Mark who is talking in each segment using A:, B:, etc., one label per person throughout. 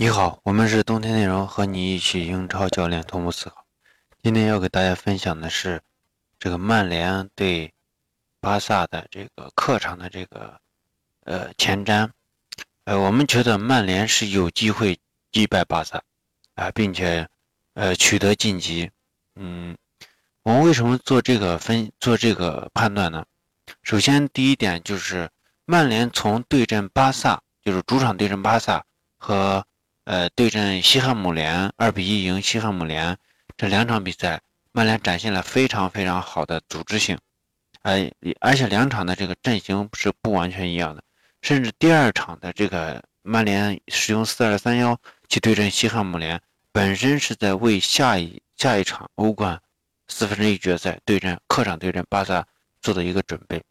A: 你好，我们是冬天内容，和你一起英超教练同步思考。今天要给大家分享的是这个曼联对巴萨的这个客场的这个呃前瞻。呃，我们觉得曼联是有机会击败巴萨啊，并且呃取得晋级。嗯，我们为什么做这个分做这个判断呢？首先，第一点就是曼联从对阵巴萨，就是主场对阵巴萨和呃，对阵西汉姆联二比一赢西汉姆联这两场比赛，曼联展现了非常非常好的组织性，呃，而且两场的这个阵型是不完全一样的，甚至第二场的这个曼联使用四二三幺去对阵西汉姆联，本身是在为下一下一场欧冠四分之一决赛对阵客场对阵巴萨做的一个准备，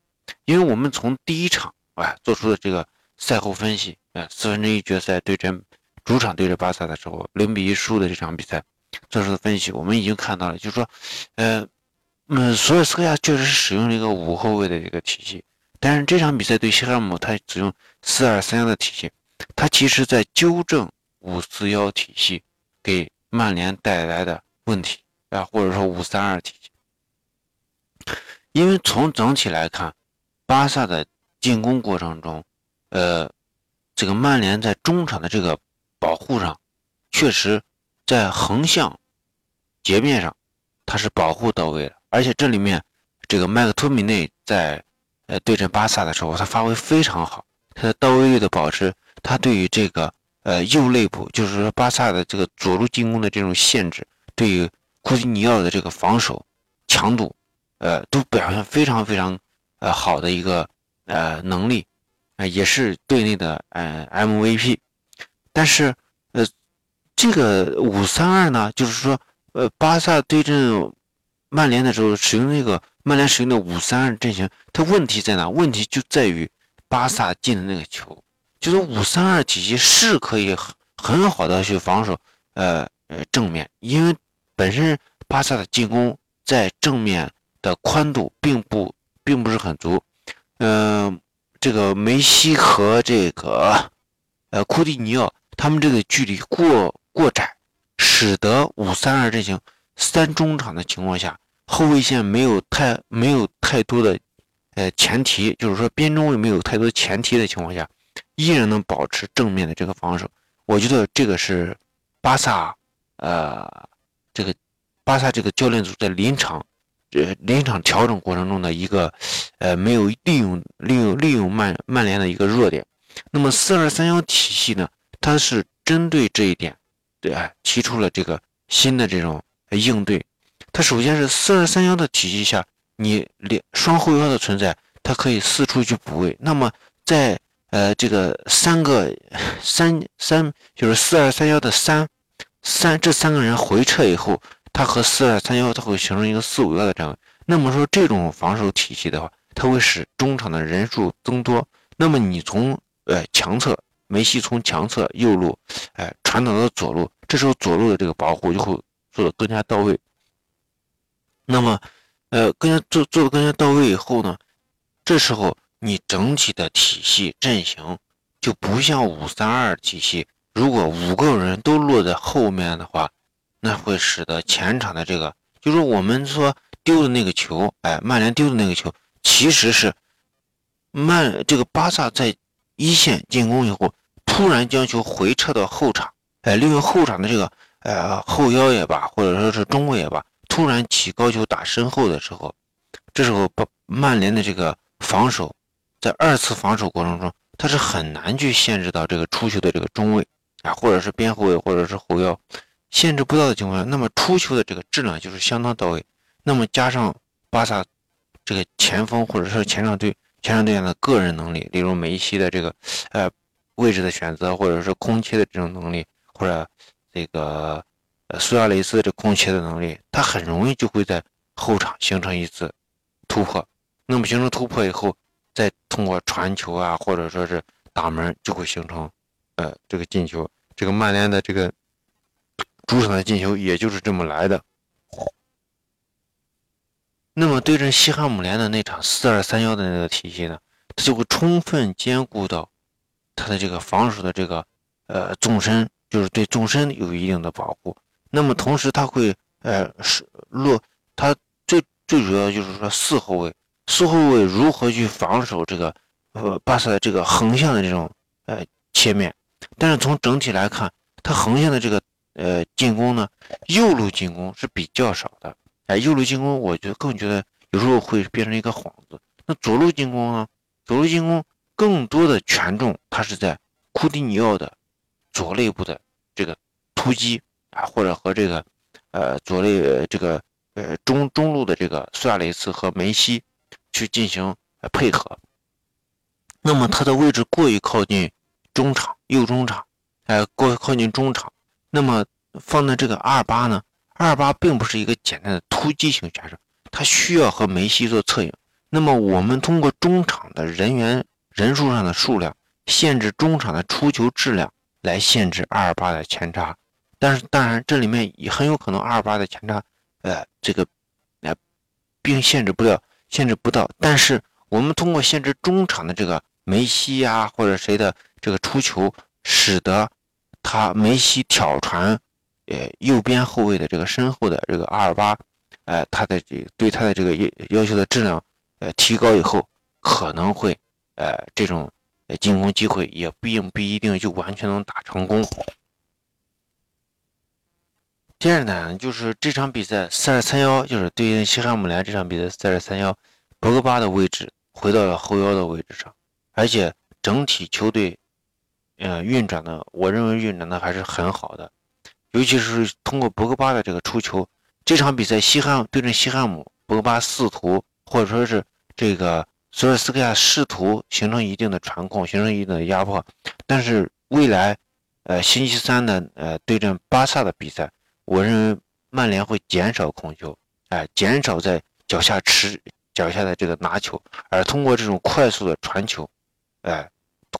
A: 因为我们从第一场啊做出的这个赛后分析，呃，四分之一决赛对阵。主场对着巴萨的时候，零比一输的这场比赛，做出的分析，我们已经看到了，就是说，呃，嗯，索尔斯克亚确实是使用了一个五后卫的一个体系，但是这场比赛对西汉姆，他只用四二三幺的体系，他其实在纠正五四幺体系给曼联带来的问题啊，或者说五三二体系，因为从整体来看，巴萨的进攻过程中，呃，这个曼联在中场的这个。保护上，确实，在横向截面上，它是保护到位了。而且这里面，这个麦克托米内在呃对阵巴萨的时候，他发挥非常好，他的到位率的保持，他对于这个呃右肋部，就是说巴萨的这个左路进攻的这种限制，对于库蒂尼奥的这个防守强度，呃，都表现非常非常呃好的一个呃能力，呃，也是队内的呃 MVP。但是，呃，这个五三二呢，就是说，呃，巴萨对阵曼联的时候使用那个曼联使用的五三二阵型，它问题在哪？问题就在于巴萨进的那个球，就是五三二体系是可以很很好的去防守，呃呃正面，因为本身巴萨的进攻在正面的宽度并不并不是很足，嗯，这个梅西和这个呃库蒂尼奥。他们这个距离过过窄，使得五三二阵型三中场的情况下，后卫线没有太没有太多的呃前提，就是说边中卫没有太多前提的情况下，依然能保持正面的这个防守。我觉得这个是巴萨呃这个巴萨这个教练组在临场呃临场调整过程中的一个呃没有利用利用利用曼曼联的一个弱点。那么四二三幺体系呢？他是针对这一点，对啊，提出了这个新的这种应对。他首先是四二三幺的体系下，你两双后腰的存在，它可以四处去补位。那么在呃这个三个三三就是四二三幺的三三这三个人回撤以后，他和四二三幺它会形成一个四五幺的站位。那么说这种防守体系的话，它会使中场的人数增多。那么你从呃强侧。梅西从强侧右路，哎，传导到左路，这时候左路的这个保护就会做的更加到位。那么，呃，更加做做的更加到位以后呢，这时候你整体的体系阵型就不像五三二体系，如果五个人都落在后面的话，那会使得前场的这个，就是我们说丢的那个球，哎，曼联丢的那个球，其实是曼这个巴萨在。一线进攻以后，突然将球回撤到后场，哎，利用后场的这个呃后腰也罢，或者说是中卫也罢，突然起高球打身后的时候，这时候曼曼联的这个防守，在二次防守过程中，他是很难去限制到这个出球的这个中卫啊，或者是边后卫，或者是后腰，限制不到的情况下，那么出球的这个质量就是相当到位。那么加上巴萨这个前锋或者说前场队。前场队员的个人能力，例如梅西的这个呃位置的选择，或者是空切的这种能力，或者这个呃苏亚雷斯这空切的能力，他很容易就会在后场形成一次突破。那么形成突破以后，再通过传球啊，或者说是打门，就会形成呃这个进球。这个曼联的这个主场的进球也就是这么来的。那么对阵西汉姆联的那场四二三幺的那个体系呢，它就会充分兼顾到他的这个防守的这个呃纵深就是对纵深有一定的保护。那么同时，他会呃是落，他最最主要就是说四后卫，四后卫如何去防守这个呃巴萨的这个横向的这种呃切面。但是从整体来看，他横向的这个呃进攻呢，右路进攻是比较少的。哎，右路进攻，我觉得更觉得有时候会变成一个幌子。那左路进攻呢？左路进攻更多的权重，它是在库蒂尼奥的左肋部的这个突击啊，或者和这个呃左肋这个呃中中路的这个苏亚雷斯和梅西去进行配合。那么他的位置过于靠近中场，右中场，哎，过于靠近中场。那么放在这个阿尔巴呢？二八并不是一个简单的突击型选手，他需要和梅西做策应。那么我们通过中场的人员人数上的数量，限制中场的出球质量，来限制阿尔巴的前插。但是当然，这里面也很有可能阿尔巴的前插，呃，这个，呃，并限制不了，限制不到。但是我们通过限制中场的这个梅西呀，或者谁的这个出球，使得他梅西挑传。呃，右边后卫的这个身后的这个阿尔巴，呃，他的这对他的这个要要求的质量，呃，提高以后，可能会，呃，这种进攻机会也并不一定就完全能打成功。接着呢，就是这场比赛四二三幺，就是对应西汉姆联这场比赛四二三幺，博格巴的位置回到了后腰的位置上，而且整体球队，呃，运转的，我认为运转的还是很好的。尤其是通过博格巴的这个出球，这场比赛西汉对阵西汉姆，博格巴试图或者说是这个索尔斯克亚试图形成一定的传控，形成一定的压迫。但是未来，呃，星期三的呃对阵巴萨的比赛，我认为曼联会减少控球，哎，减少在脚下持脚下的这个拿球，而通过这种快速的传球，哎，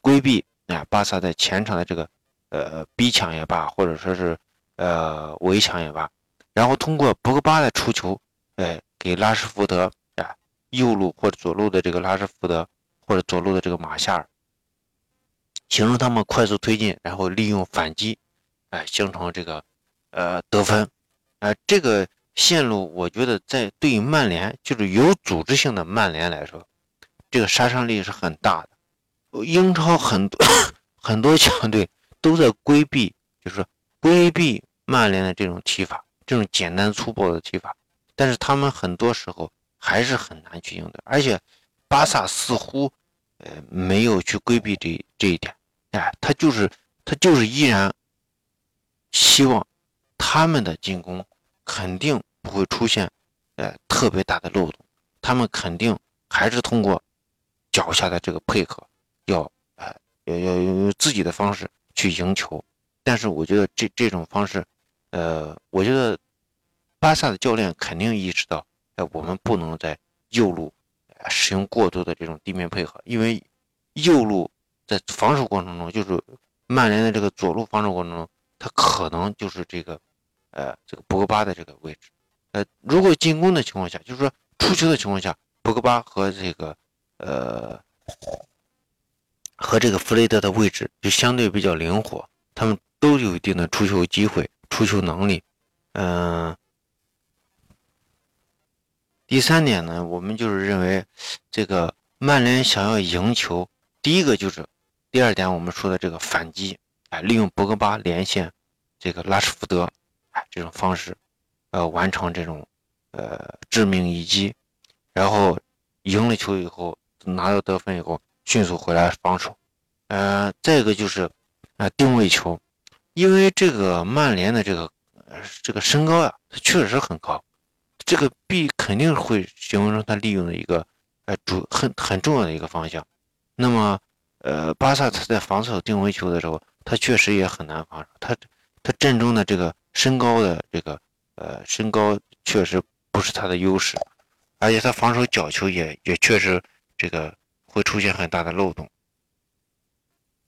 A: 规避哎巴萨在前场的这个呃逼抢也罢，或者说是。呃，围墙也罢，然后通过博格巴的出球，哎，给拉什福德啊，右路或者左路的这个拉什福德，或者左路的这个马夏尔，形成他们快速推进，然后利用反击，哎，形成这个呃得分，啊，这个线路我觉得在对于曼联，就是有组织性的曼联来说，这个杀伤力是很大的。英超很多 很多强队都在规避，就是规避。曼联的这种踢法，这种简单粗暴的踢法，但是他们很多时候还是很难去应对，而且巴萨似乎呃没有去规避这这一点，哎，他就是他就是依然希望他们的进攻肯定不会出现呃特别大的漏洞，他们肯定还是通过脚下的这个配合，要呃要要用自己的方式去赢球，但是我觉得这这种方式。呃，我觉得巴萨的教练肯定意识到，哎，我们不能在右路使用过多的这种地面配合，因为右路在防守过程中，就是曼联的这个左路防守过程中，他可能就是这个呃这个博格巴的这个位置。呃，如果进攻的情况下，就是说出球的情况下，博格巴和这个呃和这个弗雷德的位置就相对比较灵活，他们都有一定的出球机会。出球能力，嗯，第三点呢，我们就是认为，这个曼联想要赢球，第一个就是，第二点我们说的这个反击，哎，利用博格巴连线这个拉什福德，哎，这种方式，呃，完成这种呃致命一击，然后赢了球以后拿到得分以后，迅速回来防守，呃，再一个就是啊定位球。因为这个曼联的这个呃这个身高呀，它确实很高，这个必肯定会形成他利用的一个呃主很很重要的一个方向。那么呃巴萨他在防守定位球的时候，他确实也很难防守。他他阵中的这个身高的这个呃身高确实不是他的优势，而且他防守角球也也确实这个会出现很大的漏洞。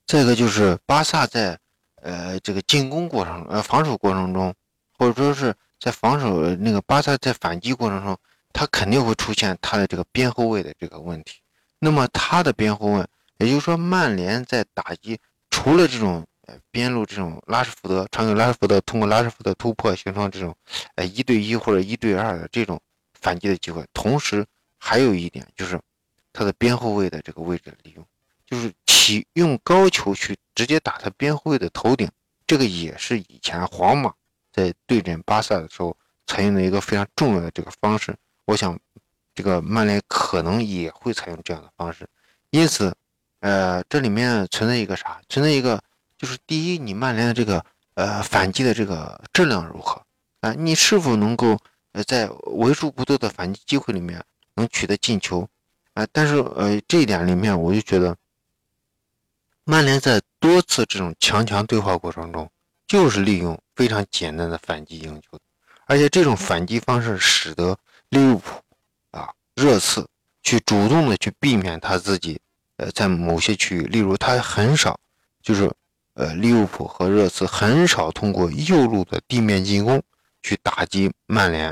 A: 再一个就是巴萨在。呃，这个进攻过程，呃，防守过程中，或者说是在防守那个巴萨在反击过程中，他肯定会出现他的这个边后卫的这个问题。那么他的边后卫，也就是说曼联在打击除了这种呃边路这种拉什福德，传给拉什福德，通过拉什福德突破形成这种呃一对一或者一对二的这种反击的机会。同时还有一点就是他的边后卫的这个位置利用，就是起用高球去直接打他边后卫的头顶，这个也是以前皇马在对阵巴萨的时候采用的一个非常重要的这个方式。我想。这个曼联可能也会采用这样的方式，因此，呃，这里面存在一个啥？存在一个就是第一，你曼联的这个呃反击的这个质量如何啊？你是否能够呃在为数不多的反击机会里面能取得进球啊？但是呃这一点里面，我就觉得曼联在多次这种强强对话过程中，就是利用非常简单的反击赢球，而且这种反击方式使得利物浦啊。热刺去主动的去避免他自己，呃，在某些区域，例如他很少，就是呃，利物浦和热刺很少通过右路的地面进攻去打击曼联，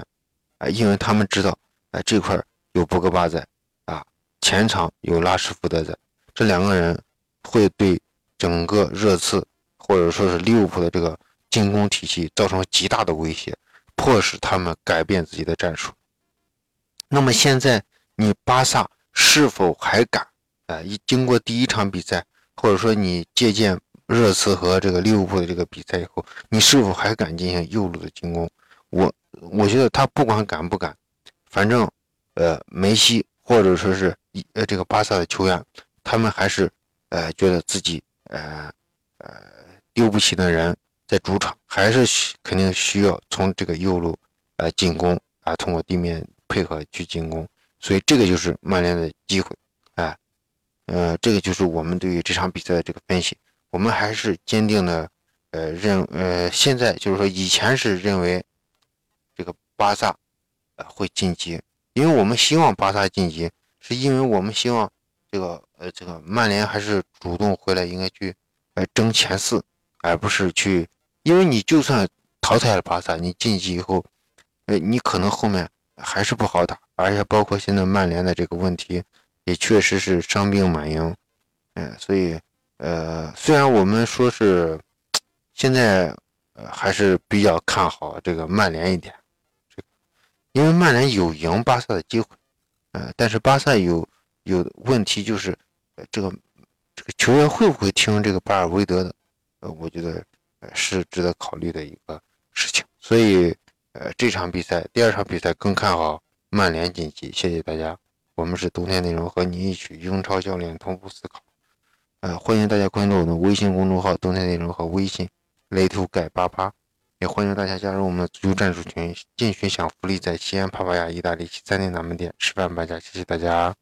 A: 啊，因为他们知道，啊，这块有博格巴在，啊，前场有拉什福德在，这两个人会对整个热刺或者说是利物浦的这个进攻体系造成极大的威胁，迫使他们改变自己的战术。那么现在你巴萨是否还敢？啊，一经过第一场比赛，或者说你借鉴热刺和这个利物浦的这个比赛以后，你是否还敢进行右路的进攻？我我觉得他不管敢不敢，反正呃梅西或者说是呃这个巴萨的球员，他们还是呃觉得自己呃呃丢不起的人在主场，还是肯定需要从这个右路呃进攻啊，通过地面。配合去进攻，所以这个就是曼联的机会，哎，呃，这个就是我们对于这场比赛的这个分析。我们还是坚定的，呃，认呃，现在就是说，以前是认为这个巴萨呃会晋级，因为我们希望巴萨晋级，是因为我们希望这个呃这个曼联还是主动回来，应该去呃争前四，而不是去，因为你就算淘汰了巴萨，你晋级以后，呃，你可能后面。还是不好打，而且包括现在曼联的这个问题，也确实是伤病满营，嗯，所以，呃，虽然我们说是现在，呃，还是比较看好这个曼联一点，因为曼联有赢巴萨的机会，呃，但是巴萨有有问题就是，这个这个球员会不会听这个巴尔韦德的？呃，我觉得是值得考虑的一个事情，所以。呃，这场比赛，第二场比赛更看好曼联晋级。谢谢大家，我们是冬天内容，和你一起英超教练同步思考。呃，欢迎大家关注我的微信公众号“冬天内容”和微信“雷图盖八八”，也欢迎大家加入我们的足球战术群，进群享福利，在西安帕帕亚意大利西餐厅大门店吃饭半价。谢谢大家。